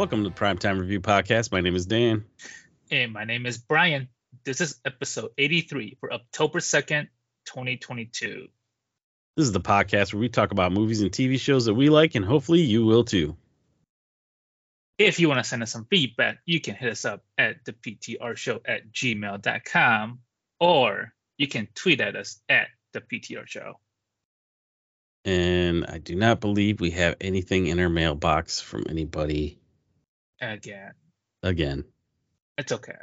Welcome to the Primetime Review Podcast. My name is Dan. And my name is Brian. This is episode 83 for October 2nd, 2022. This is the podcast where we talk about movies and TV shows that we like, and hopefully you will too. If you want to send us some feedback, you can hit us up at the PTR show at gmail.com or you can tweet at us at the PTR show. And I do not believe we have anything in our mailbox from anybody Again, again. it's okay.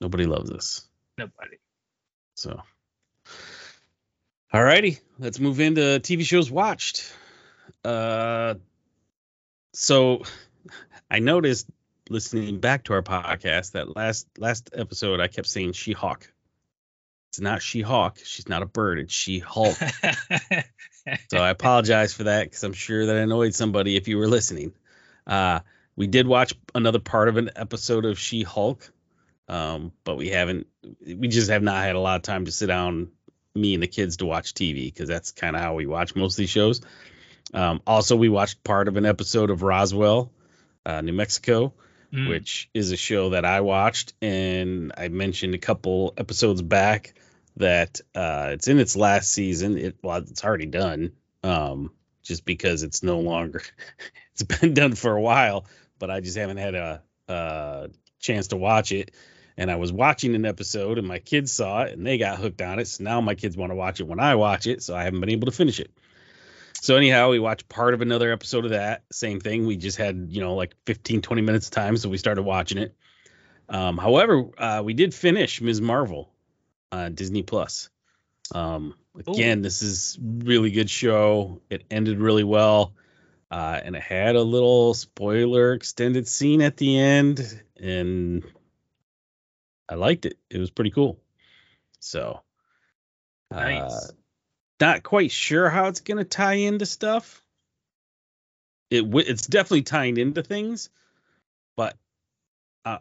Nobody loves us. Nobody. So, alrighty, let's move into TV shows watched. Uh, so I noticed listening back to our podcast that last last episode I kept saying She Hawk. It's not She Hawk. She's not a bird. It's She Hulk. so I apologize for that because I'm sure that annoyed somebody if you were listening. Uh, we did watch another part of an episode of She Hulk, um, but we haven't. We just have not had a lot of time to sit down, me and the kids, to watch TV because that's kind of how we watch most of these shows. Um, also, we watched part of an episode of Roswell, uh, New Mexico, Mm. which is a show that I watched, and I mentioned a couple episodes back that uh, it's in its last season. It well, it's already done, um, just because it's no longer. it's been done for a while, but I just haven't had a, a chance to watch it. And I was watching an episode, and my kids saw it, and they got hooked on it. So now my kids want to watch it when I watch it, so I haven't been able to finish it. So anyhow, we watched part of another episode of that. Same thing. We just had, you know, like 15, 20 minutes of time, so we started watching it. Um, however, uh, we did finish Ms. Marvel on Disney Plus. Um, again, this is really good show. It ended really well. Uh, and it had a little spoiler extended scene at the end, and I liked it. It was pretty cool. So, uh, Nice. not quite sure how it's gonna tie into stuff. It w- it's definitely tying into things, but uh,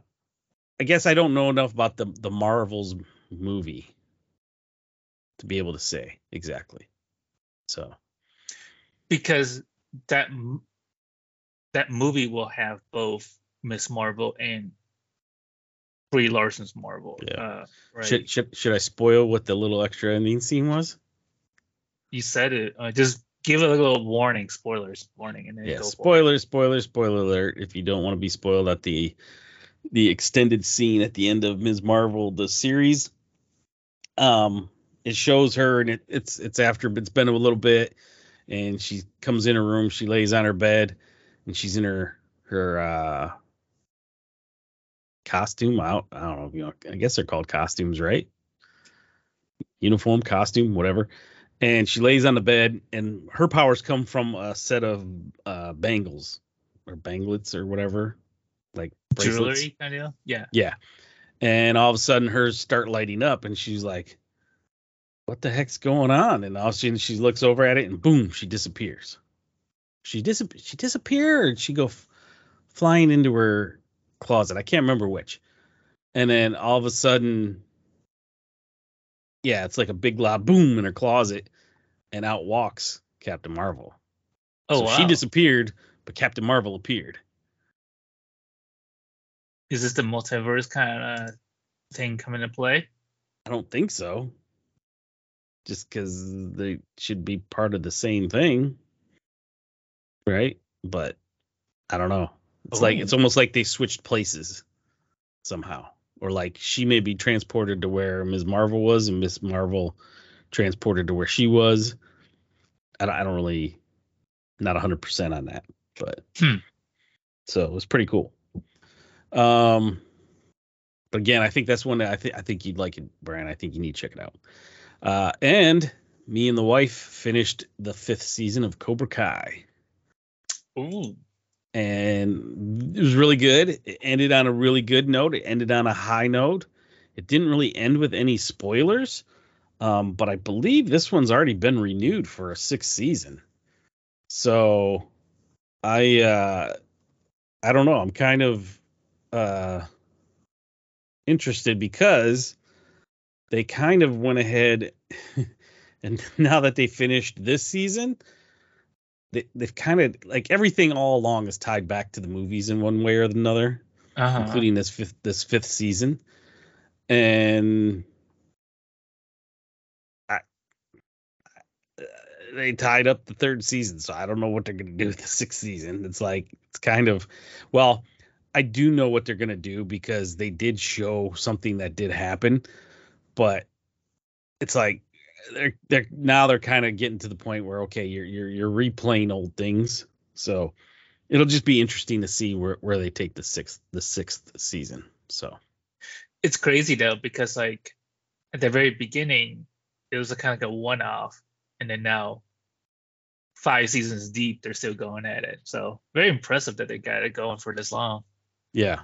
I guess I don't know enough about the the Marvels movie to be able to say exactly. So because that that movie will have both Miss Marvel and Brie Larson's Marvel. Yeah. Uh, right. should should should I spoil what the little extra ending scene was? you said it. Uh, just give it a little warning, spoilers, warning, and then Yeah, go for it. spoiler, spoiler, spoiler alert. If you don't want to be spoiled at the the extended scene at the end of Ms. Marvel the series, um, it shows her and it, it's it's after it's been a little bit, and she comes in her room, she lays on her bed, and she's in her her uh costume out. I don't know, you know, I guess they're called costumes, right? Uniform, costume, whatever and she lays on the bed and her powers come from a set of uh bangles or banglets or whatever like bracelets. jewelry kind of. Yeah. yeah and all of a sudden hers start lighting up and she's like what the heck's going on? And all of a sudden she looks over at it and boom she disappears. She dis- she disappeared. She go f- flying into her closet. I can't remember which. And then all of a sudden yeah it's like a big loud boom in her closet and out walks captain marvel. Oh so wow. she disappeared but captain marvel appeared. Is this the multiverse kind of thing coming to play? I don't think so. Just because they should be part of the same thing, right? But I don't know. It's like it's almost like they switched places somehow, or like she may be transported to where Ms. Marvel was, and Miss Marvel transported to where she was. I don't, I don't really, not hundred percent on that, but Hmm. so it was pretty cool. Um, but again, I think that's one that I think I think you'd like it, Brian. I think you need to check it out. Uh, and me and the wife finished the fifth season of Cobra Kai, Ooh. and it was really good. It ended on a really good note. It ended on a high note. It didn't really end with any spoilers, um, but I believe this one's already been renewed for a sixth season. So I uh, I don't know. I'm kind of uh, interested because they kind of went ahead and now that they finished this season, they, they've kind of like everything all along is tied back to the movies in one way or another, Uh-huh. including this fifth this fifth season, and I, they tied up the third season, so I don't know what they're gonna do with the sixth season. It's like it's kind of well, I do know what they're gonna do because they did show something that did happen, but it's like they're they're now they're kind of getting to the point where okay, you're you're you're replaying old things, so it'll just be interesting to see where where they take the sixth the sixth season. So It's crazy though because like at the very beginning, it was a kind of like a one-off, and then now five seasons deep, they're still going at it. So very impressive that they got it going for this long. yeah,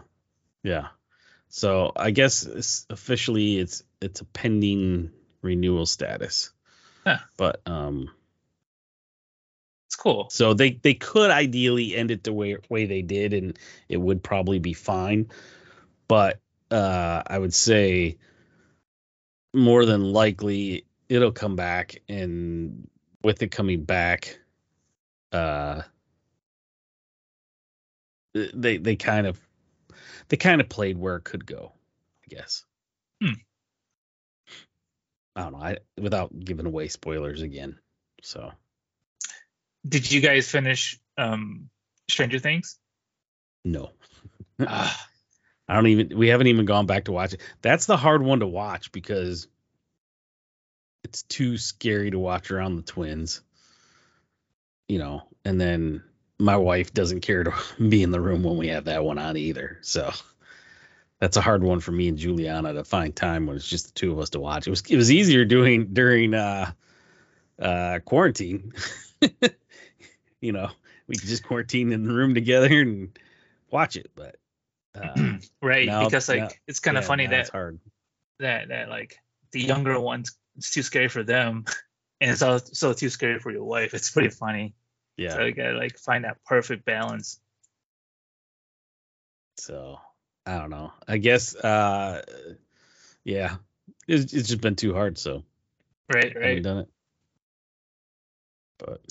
yeah. So I guess it's officially it's it's a pending renewal status. Huh. But um It's cool. So they they could ideally end it the way way they did, and it would probably be fine. But uh, I would say more than likely it'll come back, and with it coming back, uh, they they kind of they kind of played where it could go, I guess. Hmm. I don't know. I without giving away spoilers again. So. Did you guys finish um Stranger Things? No. Ah, I don't even we haven't even gone back to watch it. That's the hard one to watch because it's too scary to watch around the twins. You know, and then my wife doesn't care to be in the room when we have that one on either. So that's a hard one for me and Juliana to find time when it's just the two of us to watch. It was it was easier doing during uh uh quarantine. you know, we could just quarantine in the room together and watch it, but uh, right, now- because like now- it's kind of yeah, funny that hard. that that like the younger ones it's too scary for them and it's also too scary for your wife it's pretty funny Yeah. so you gotta like find that perfect balance So I don't know. I guess uh yeah. It's, it's just been too hard, so right I haven't right done it. But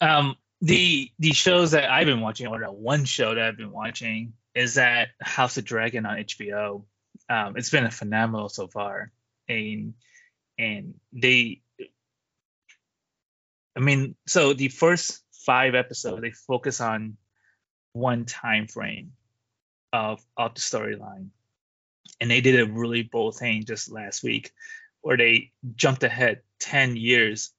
um the the shows that i've been watching or that one show that i've been watching is that house of dragon on hbo um it's been a phenomenal so far and and they i mean so the first five episodes they focus on one time frame of of the storyline. And they did a really bold thing just last week where they jumped ahead 10 years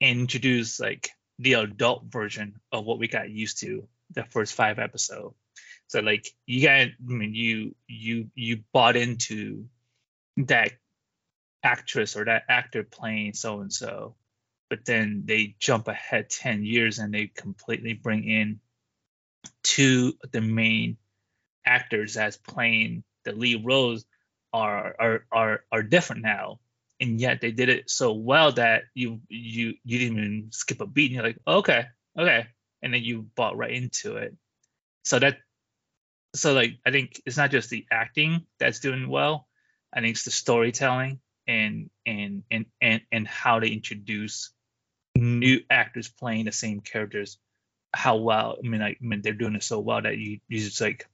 and introduced like the adult version of what we got used to the first five episode so like you got i mean you you you bought into that actress or that actor playing so and so but then they jump ahead 10 years and they completely bring in two of the main actors as playing the lead roles are are are are different now. And yet they did it so well that you you you didn't even skip a beat. And you're like okay okay. And then you bought right into it. So that so like i think it's not just the acting that's doing well. I think it's the storytelling and and and and, and how they introduce new actors playing the same characters how well i mean like I mean they're doing it so well that you you just like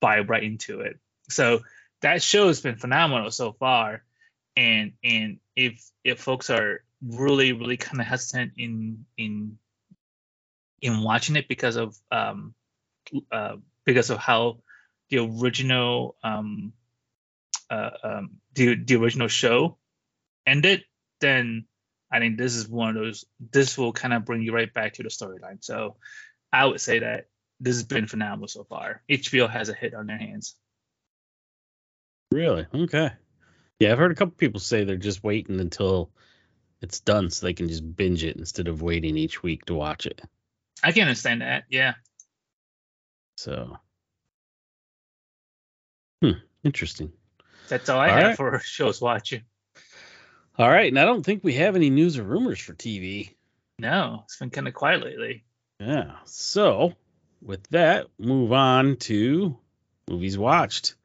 buy right into it. So that show has been phenomenal so far and and if if folks are really really kind of hesitant in in in watching it because of um uh because of how the original um uh um the the original show ended then i think this is one of those this will kind of bring you right back to the storyline so i would say that this has been phenomenal so far hbo has a hit on their hands really, okay. Yeah, I've heard a couple people say they're just waiting until it's done so they can just binge it instead of waiting each week to watch it. i can understand that yeah So Hmm, interesting. that's all i All have right. for shows watching All right, and I don't think we have any news or rumors for TV. no it's been kind of quiet lately Yeah. So with that, move on to movies watched.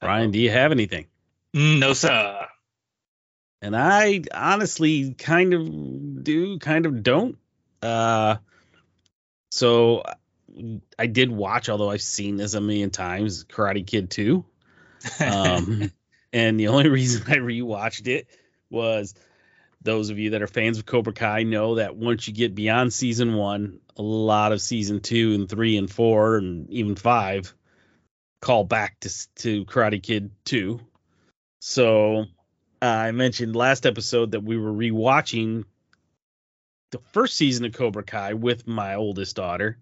Brian, do you have anything? Mm, no sir And I honestly kind of do, kind of don't. Uh, so I did watch, although I've seen this a million times, Karate Kid 2. Um, and the only reason I rewatched it was those of you that are fans of Cobra Kai know that once you get beyond season one, a lot of season two and three and four and even five call back to to Karate Kid 2. So uh, I mentioned last episode that we were rewatching the first season of Cobra Kai with my oldest daughter.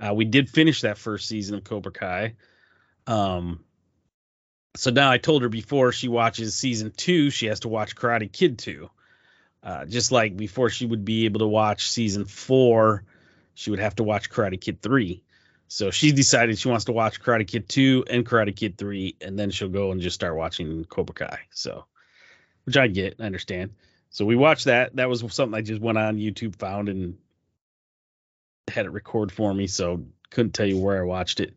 Uh, we did finish that first season of Cobra Kai. Um, so now I told her before she watches season two, she has to watch Karate Kid 2. Uh, just like before she would be able to watch season four, she would have to watch Karate Kid 3. So she decided she wants to watch Karate Kid 2 and Karate Kid 3, and then she'll go and just start watching Cobra Kai. So, which I get, I understand. So we watched that. That was something I just went on YouTube, found, and had it record for me. So couldn't tell you where I watched it.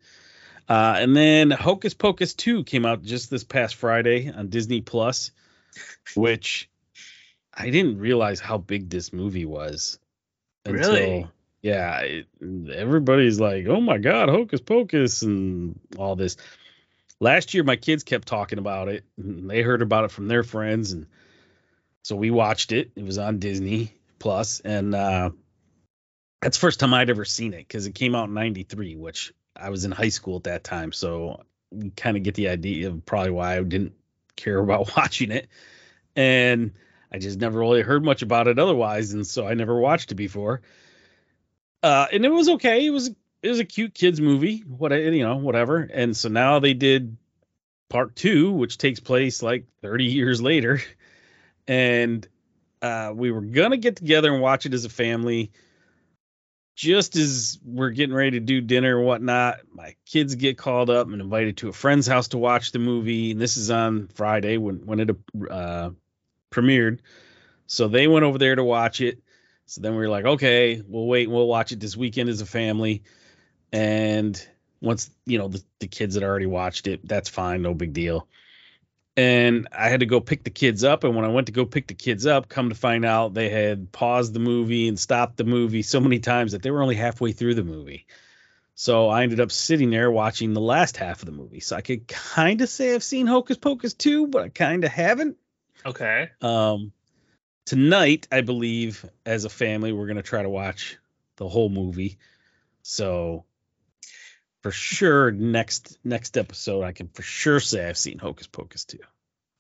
Uh, and then Hocus Pocus 2 came out just this past Friday on Disney Plus, which I didn't realize how big this movie was. Until, really? yeah, it, everybody's like, "Oh my God, Hocus Pocus!" and all this. Last year, my kids kept talking about it. they heard about it from their friends, and so we watched it. It was on Disney Plus, and uh, that's the first time I'd ever seen it because it came out in '93, which I was in high school at that time. So you kind of get the idea of probably why I didn't care about watching it, and I just never really heard much about it otherwise, and so I never watched it before. Uh, and it was okay. It was it was a cute kids movie. What you know, whatever. And so now they did part two, which takes place like 30 years later, and uh, we were gonna get together and watch it as a family. Just as we're getting ready to do dinner and whatnot, my kids get called up and invited to a friend's house to watch the movie. And this is on Friday when when it uh, premiered. So they went over there to watch it. So then we were like, okay, we'll wait and we'll watch it this weekend as a family. And once, you know, the, the kids had already watched it, that's fine, no big deal. And I had to go pick the kids up. And when I went to go pick the kids up, come to find out they had paused the movie and stopped the movie so many times that they were only halfway through the movie. So I ended up sitting there watching the last half of the movie. So I could kind of say I've seen Hocus Pocus 2, but I kind of haven't. Okay. Um, tonight, I believe, as a family, we're gonna try to watch the whole movie. So for sure, next next episode, I can for sure say I've seen Hocus Pocus too.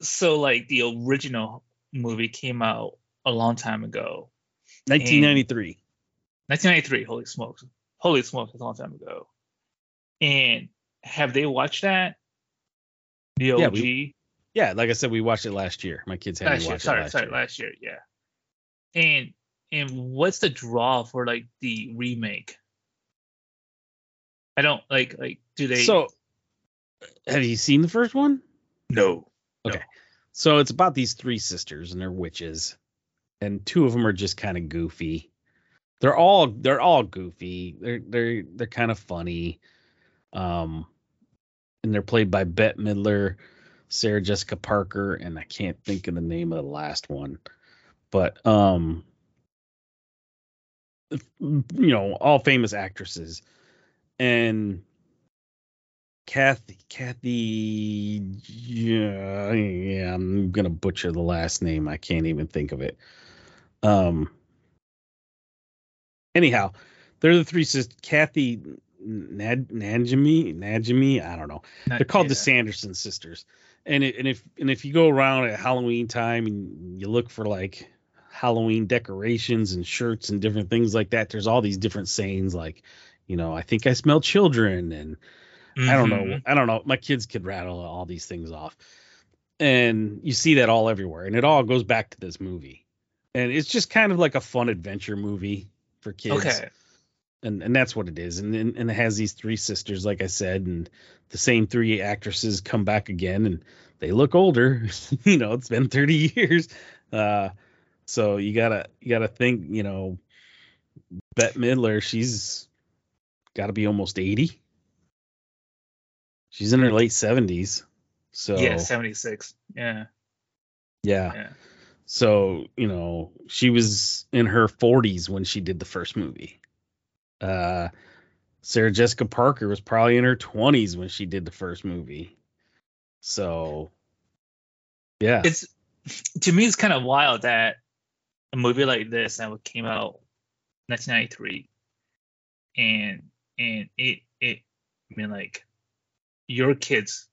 So like the original movie came out a long time ago. 1993. 1993. Holy smokes! Holy smokes! a long time ago. And have they watched that? The OG. Yeah, we, yeah, like I said, we watched it last year. My kids had last year. Sorry, last sorry, year. last year. Yeah. And and what's the draw for like the remake? I don't like like do they So have you seen the first one? No. Okay. No. So it's about these three sisters and they're witches. And two of them are just kind of goofy. They're all they're all goofy. They're they're they're kind of funny. Um and they're played by Bette Midler Sarah Jessica Parker, and I can't think of the name of the last one. But um you know, all famous actresses. And Kathy Kathy yeah, yeah, I'm gonna butcher the last name. I can't even think of it. Um anyhow, they're the three sisters Kathy Nad, Najimy, Najimy, I don't know. Not, They're called yeah. the Sanderson sisters and it, and if and if you go around at Halloween time and you look for like Halloween decorations and shirts and different things like that, there's all these different sayings like, you know, I think I smell children and I don't know, Mhm. I don't know. My kids could rattle all these things off, and you see that all everywhere, and it all goes back to this movie, and it's just kind of like a fun adventure movie for kids Okay. and and that's what it is and, and and it has these three sisters like i said and the same three actresses come back again and they look older you know it's been 30 years uh so you gotta you gotta think you know bette midler she's gotta be almost 80 she's in her late 70s so Yeah, 76. Yeah. yeah Yeah. So, you know, she was in her 40s when she did the first movie. Uh, Sarah Jessica Parker was probably in her 20s when she did the first movie. So, yeah. It's to me, it's kind of wild that a movie like this that came out 1993, and and it it I mean like your kids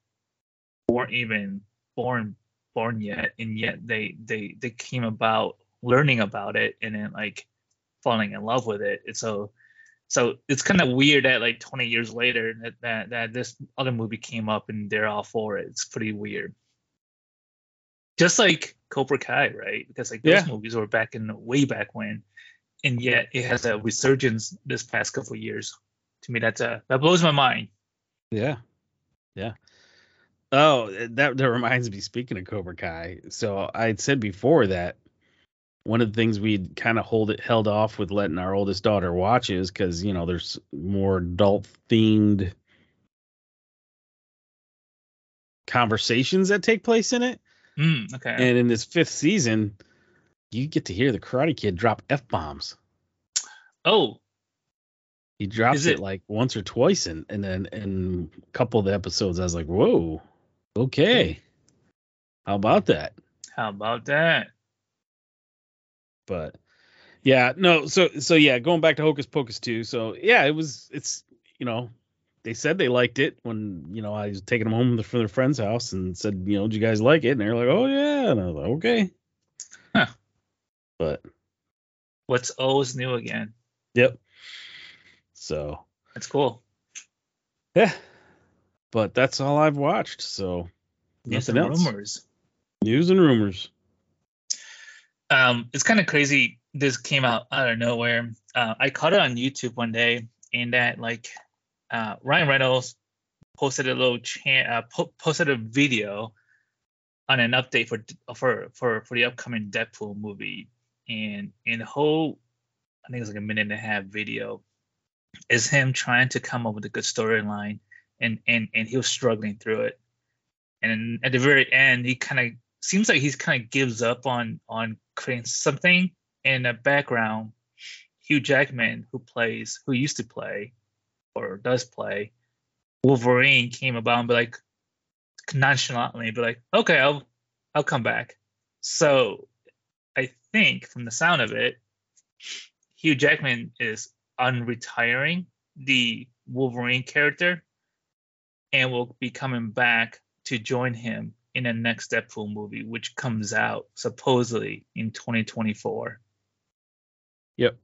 weren't even born born yet, and yet they they they came about learning about it and then like falling in love with it. And so so it's kind of weird that like 20 years later that, that that this other movie came up and they're all for it. It's pretty weird. Just like Cobra Kai, right? Because like those Yeah. movies were back in way back when, and yet it has a resurgence this past couple of years. To me, that's a that blows my mind. Yeah. Yeah. Oh, that that reminds me. Speaking of Cobra Kai, so I had said before that one of the things we'd kind of hold it held off with letting our oldest daughter watch is because you know there's more adult themed conversations that take place in it, Mm, okay. and in this fifth season, you get to hear the Karate Kid drop f bombs. oh, He drops it, it- like once or twice, and and then in a couple of the episodes, I was like, "Whoa, okay, how about that?" how about that? But yeah, no, so so yeah, going back to Hocus Pocus 2. So yeah, it was it's you know they said they liked it when you know I was taking them home from their friend's house and said you know do you guys like it and they're like oh yeah and I was like okay. Huh. But What's always new again? yep. So That's cool. yeah, but that's all I've watched. So News Nothing and else. rumors. news and rumors. um, it's kind of crazy. This came out out of nowhere. Uh, I caught it on YouTube one day, and that like uh, Ryan Reynolds posted a little chan- uh, po- posted a video on an update for for for for the upcoming Deadpool movie, and in the whole, I think it's like a minute and a half video, is him trying to come up with a good storyline, and and and he was struggling through it, and at the very end, he kind of seems like he's kind of gives up on on creating something in the background. Hugh Jackman, who plays, who used to play, or does play, Wolverine, came about and be like nonchalantly, be like, okay, I'll I'll come back. So I think from the sound of it, Hugh Jackman is unretiring the Wolverine character and will be coming back to join him in the next Deadpool movie, which comes out supposedly in 2024. Yep.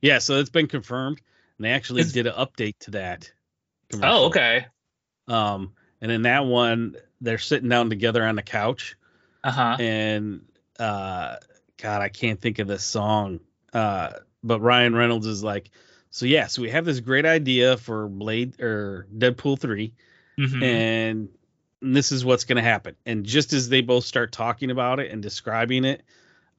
Yeah, so it's been confirmed, and they actually Is- did an update to that. commercial. Oh, okay. Um, and in that one, they're sitting down together on the couch, Uh huh. and uh, God, I can't think of the song. Uh, but Ryan Reynolds is like, so yeah, so we have this great idea for Blade or Deadpool 3 Mhm. and this is what's going to happen. And just as they both start talking about it and describing it,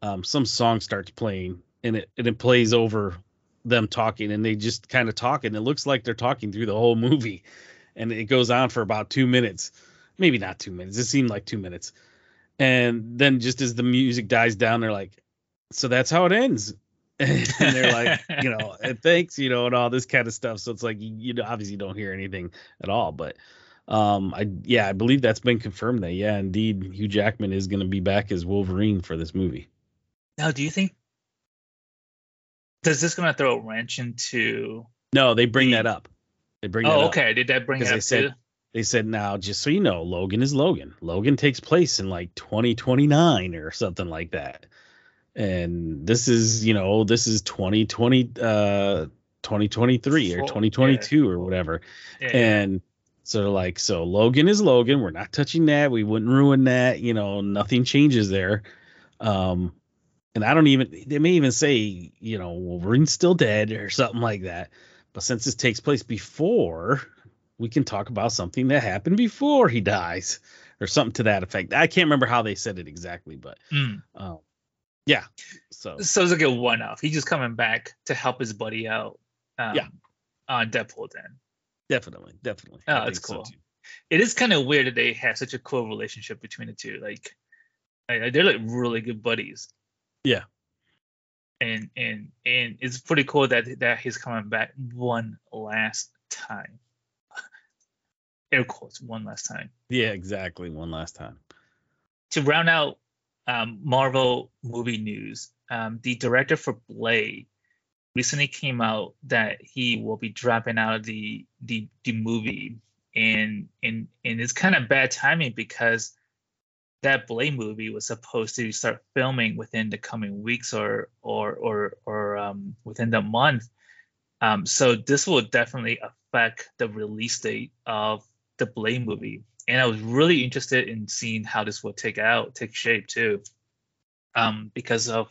um, some song starts playing, and it and it plays over them talking, and they just kind of talk, and it looks like they're talking through the whole movie, and it goes on for about two minutes, maybe not two minutes. It seemed like two minutes, and then just as the music dies down, they're like, "So that's how it ends." and they're like, you know, and thanks, you know, and all this kind of stuff. So it's like you, you know, obviously don't hear anything at all, but um, I yeah, I believe that's been confirmed that yeah, indeed, Hugh Jackman is going to be back as Wolverine for this movie. Now, do you think does this gonna throw a wrench into? No, they bring The- that up. They bring that up. Oh, okay. Did that bring it Because up they said- too? They said now, just so you know, Logan is Logan. Logan takes place in like 2029 or something like that. And this is, you know, this is 2020 uh 2023 or Full- 2022 or whatever. Yeah. And so they're like, so Logan is Logan. We're not touching that. We wouldn't ruin that. You know, nothing changes there. Um, and I don't even, they may even say, you know, Wolverine's still dead or something like that. But since this takes place before, we can talk about something that happened before he dies or something to that effect. I can't remember how they said it exactly, but Mm. um, yeah. So So it's like a one-off. He's just coming back to help his buddy out. Um, Yeah. On Deadpool, then. definitely, definitely. Oh, I that's think so cool. It is kind of weird that they have such a cool relationship between the two. Like, they're like really good buddies. Yeah. And and and it's pretty cool that that he's coming back one last time. Air quotes one last time. Yeah, exactly. One last time. To round out um, Marvel movie news, um, the director for Blade recently came out that he will be dropping out of the the, the movie, and and and it's kind of bad timing because that Blade movie was supposed to start filming within the coming weeks or or or or um, within the month. Um, so this will definitely affect the release date of the Blade movie, and I was really interested in seeing how this will take out, take shape too, um, because of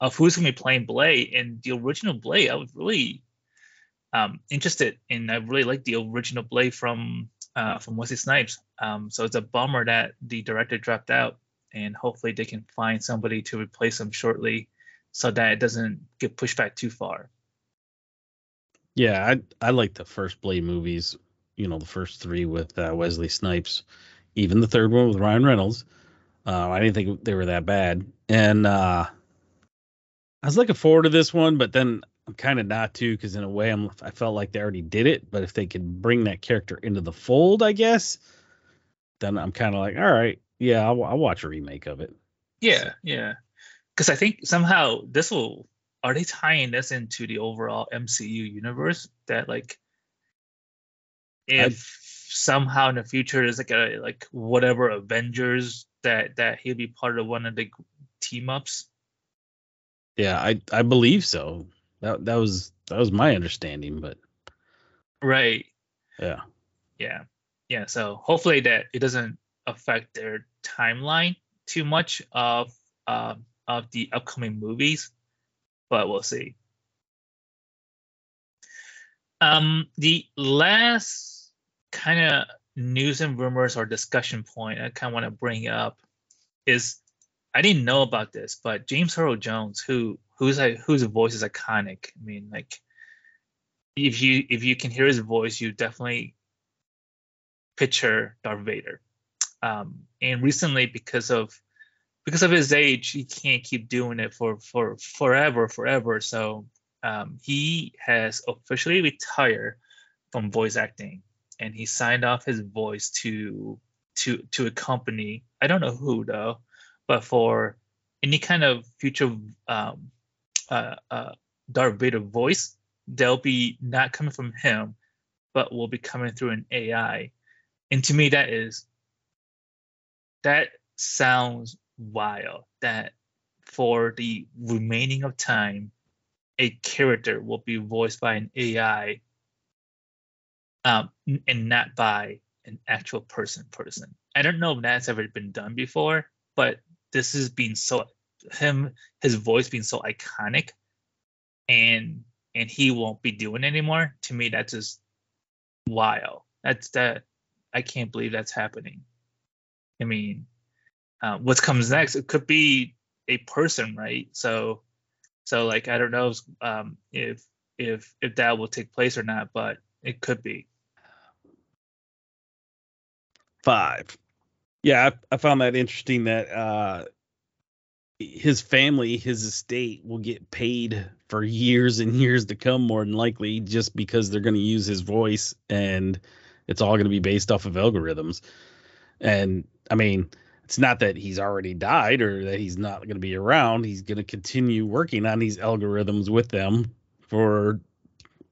of who's going to be playing Blade. And the original Blade, I was really um, interested in. I really like the original Blade from uh, from Wesley Snipes. Um, so it's a bummer that the director dropped out, and hopefully they can find somebody to replace him shortly, so that it doesn't get pushed back too far. Yeah, I I like the first Blade movies. You know, the first three with uh, Wesley Snipes, even the third one with Ryan Reynolds. Uh, I didn't think they were that bad, and uh, I was looking forward to this one, but then I'm kind of not too because in a way I'm I felt like they already did it, but if they could bring that character into the fold, I guess, then I'm kind of like, all right, yeah, I'll, I'll watch a remake of it. Yeah, yeah, because I think somehow this will are they tying this into the overall MCU universe that like if I, somehow in the future there's like a like whatever Avengers that that he'll be part of one of the team ups. Yeah, I I believe so. That that was that was my understanding, but right. Yeah. Yeah. Yeah. So hopefully that it doesn't affect their timeline too much of uh, of the upcoming movies, but we'll see. Um, the last kind of news and rumors or discussion point I kind of want to bring up is I didn't know about this, but James Earl Jones, who who's whose voice is iconic. I mean, like if you if you can hear his voice, you definitely picture Darth Vader. Um, and recently, because of because of his age, he can't keep doing it for for forever, forever. So um, he has officially retired from voice acting, and he signed off his voice to to to a company. I don't know who though, but for any kind of future um, uh, uh, Darth Vader voice, they'll be not coming from him, but will be coming through an AI. And to me, that is that sounds wild. That for the remaining of time, a character will be voiced by an AI, um, and not by an actual person. Person. I don't know if that's ever been done before, but this has been so him his voice being so iconic and and he won't be doing anymore to me that's just wild that's that i can't believe that's happening i mean uh, what comes next it could be a person right so so like i don't know if, um, if if if that will take place or not but it could be five yeah i, I found that interesting that uh his family, his estate will get paid for years and years to come, more than likely, just because they're going to use his voice and it's all going to be based off of algorithms. And I mean, it's not that he's already died or that he's not going to be around. He's going to continue working on these algorithms with them for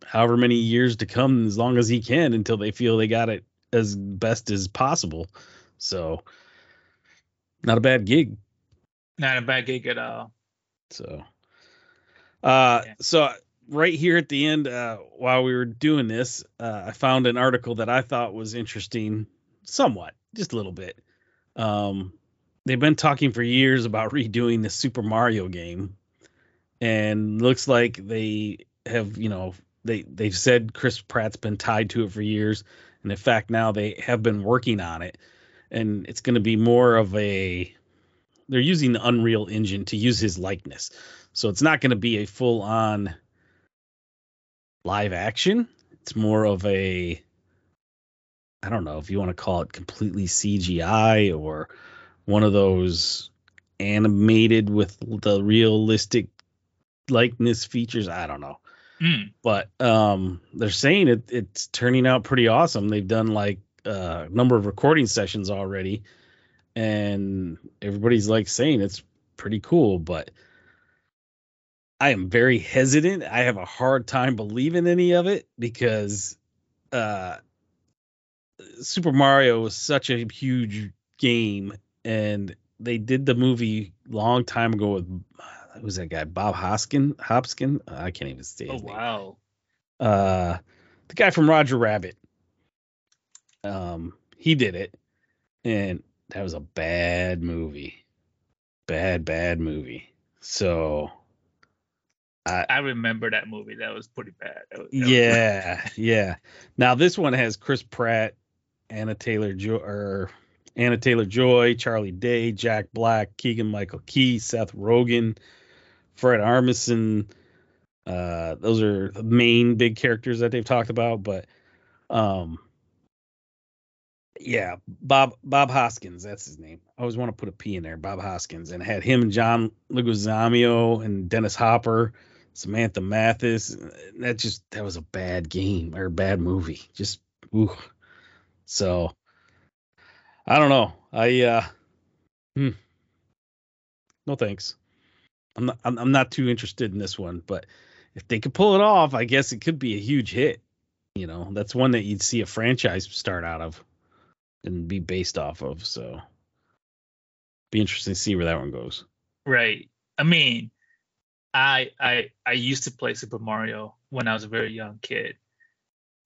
however many years to come, as long as he can, until they feel they got it as best as possible. So, not a bad gig. Not a bad gig at all. So, uh, yeah. so right here at the end, uh, while we were doing this, uh, I found an article that I thought was interesting, somewhat, just a little bit. Um, they've been talking for years about redoing the Super Mario game, and looks like they have, you know, they they've said Chris Pratt's been tied to it for years, and in fact now they have been working on it, and it's going to be more of a they're using the Unreal Engine to use his likeness. So it's not going to be a full on live action. It's more of a I don't know if you want to call it completely CGI or one of those animated with the realistic likeness features. I don't know. Mm. But um they're saying it it's turning out pretty awesome. They've done like a number of recording sessions already and everybody's like saying it's pretty cool, but I am very hesitant. I have a hard time believing any of it because uh Super Mario was such a huge game and they did the movie long time ago with who's that guy Bob Hoskin Hopskin I can't even say Oh his name. wow. Uh the guy from Roger Rabbit. Um he did it and that was a bad movie. Bad bad movie. So I remember that movie. That was pretty bad. That was- that was- yeah, yeah. Now this one has Chris Pratt, Anna Taylor Joy, or Anna Taylor Joy, Charlie Day, Jack Black, Keegan Michael Key, Seth Rogen, Fred Armisen. Uh, those are the main big characters that they've talked about, but um, yeah, Bob Bob Hoskins, that's his name. I always want to put a P in there, Bob Hoskins, and had him and John Leguizamo and Dennis Hopper. Samantha Mathis. That just that was a bad game or bad movie. Just ooh. So I don't know. I uh hmm. no thanks. I'm not I'm, not too interested in this one, but if they could pull it off, I guess it could be a huge hit. You know, that's one that you'd see a franchise start out of and be based off of. So be interesting to see where that one goes. Right. I mean, I I I used to play Super Mario when I was a very young kid,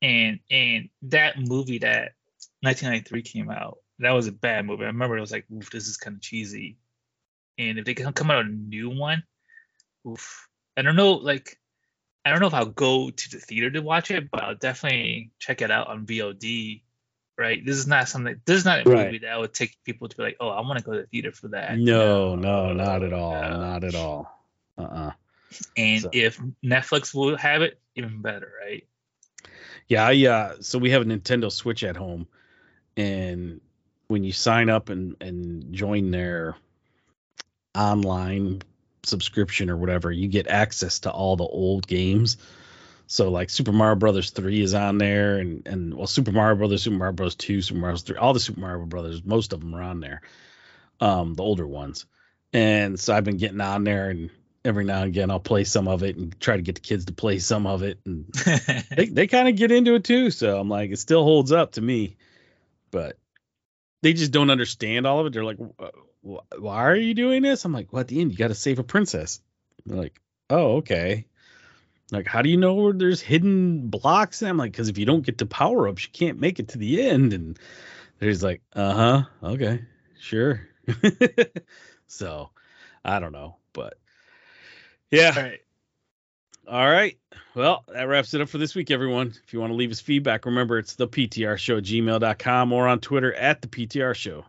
and and that movie that 1993 came out, that was a bad movie. I remember it was like, oof, this is kind of cheesy. And if they can come out with a new one, oof, I don't know, like. I don't know if I'll go to the theater to watch it, but I'll definitely check it out on VOD. Right, this is not something. This is not a Right. movie that would take people to be like, "Oh, I want to go to the theater for that." No, no, not at all. no. Not at all. Uh-uh. And So- if Netflix will have it, even better, right? Yeah, I, uh, so we have a Nintendo Switch at home, and when you sign up and and join their online subscription or whatever, you get access to all the old games. So like Super Mario Brothers three is on there, and and well Super Mario Brothers, Super Mario Bros two, Super Mario Bros three, all the Super Mario Brothers, most of them are on there, um, the older ones. And so I've been getting on there, and every now and again I'll play some of it and try to get the kids to play some of it, and they they kind of get into it too. So I'm like, it still holds up to me, but they just don't understand all of it. They're like, "Wh- wh- why are you doing this? I'm like, well, at the end you got to save a princess. They're like, oh, okay. Like, how do you know where there's hidden blocks? And I'm like, because if you don't get to power ups, you can't make it to the end. And there's like, uh huh, okay, sure. so I don't know, but yeah. All right. All right. Well, that wraps it up for this week, everyone. If you want to leave us feedback, remember it's the PTR show at gmail.com or on Twitter at the PTR show.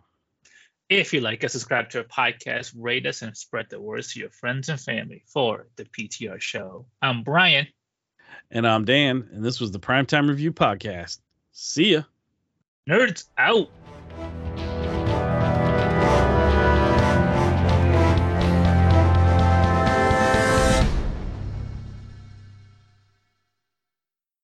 If you like us, subscribe to our podcast, rate us, and spread the words to your friends and family for the PTR show. I'm Brian. And I'm Dan, and this was the Primetime Review Podcast. See ya. Nerds out.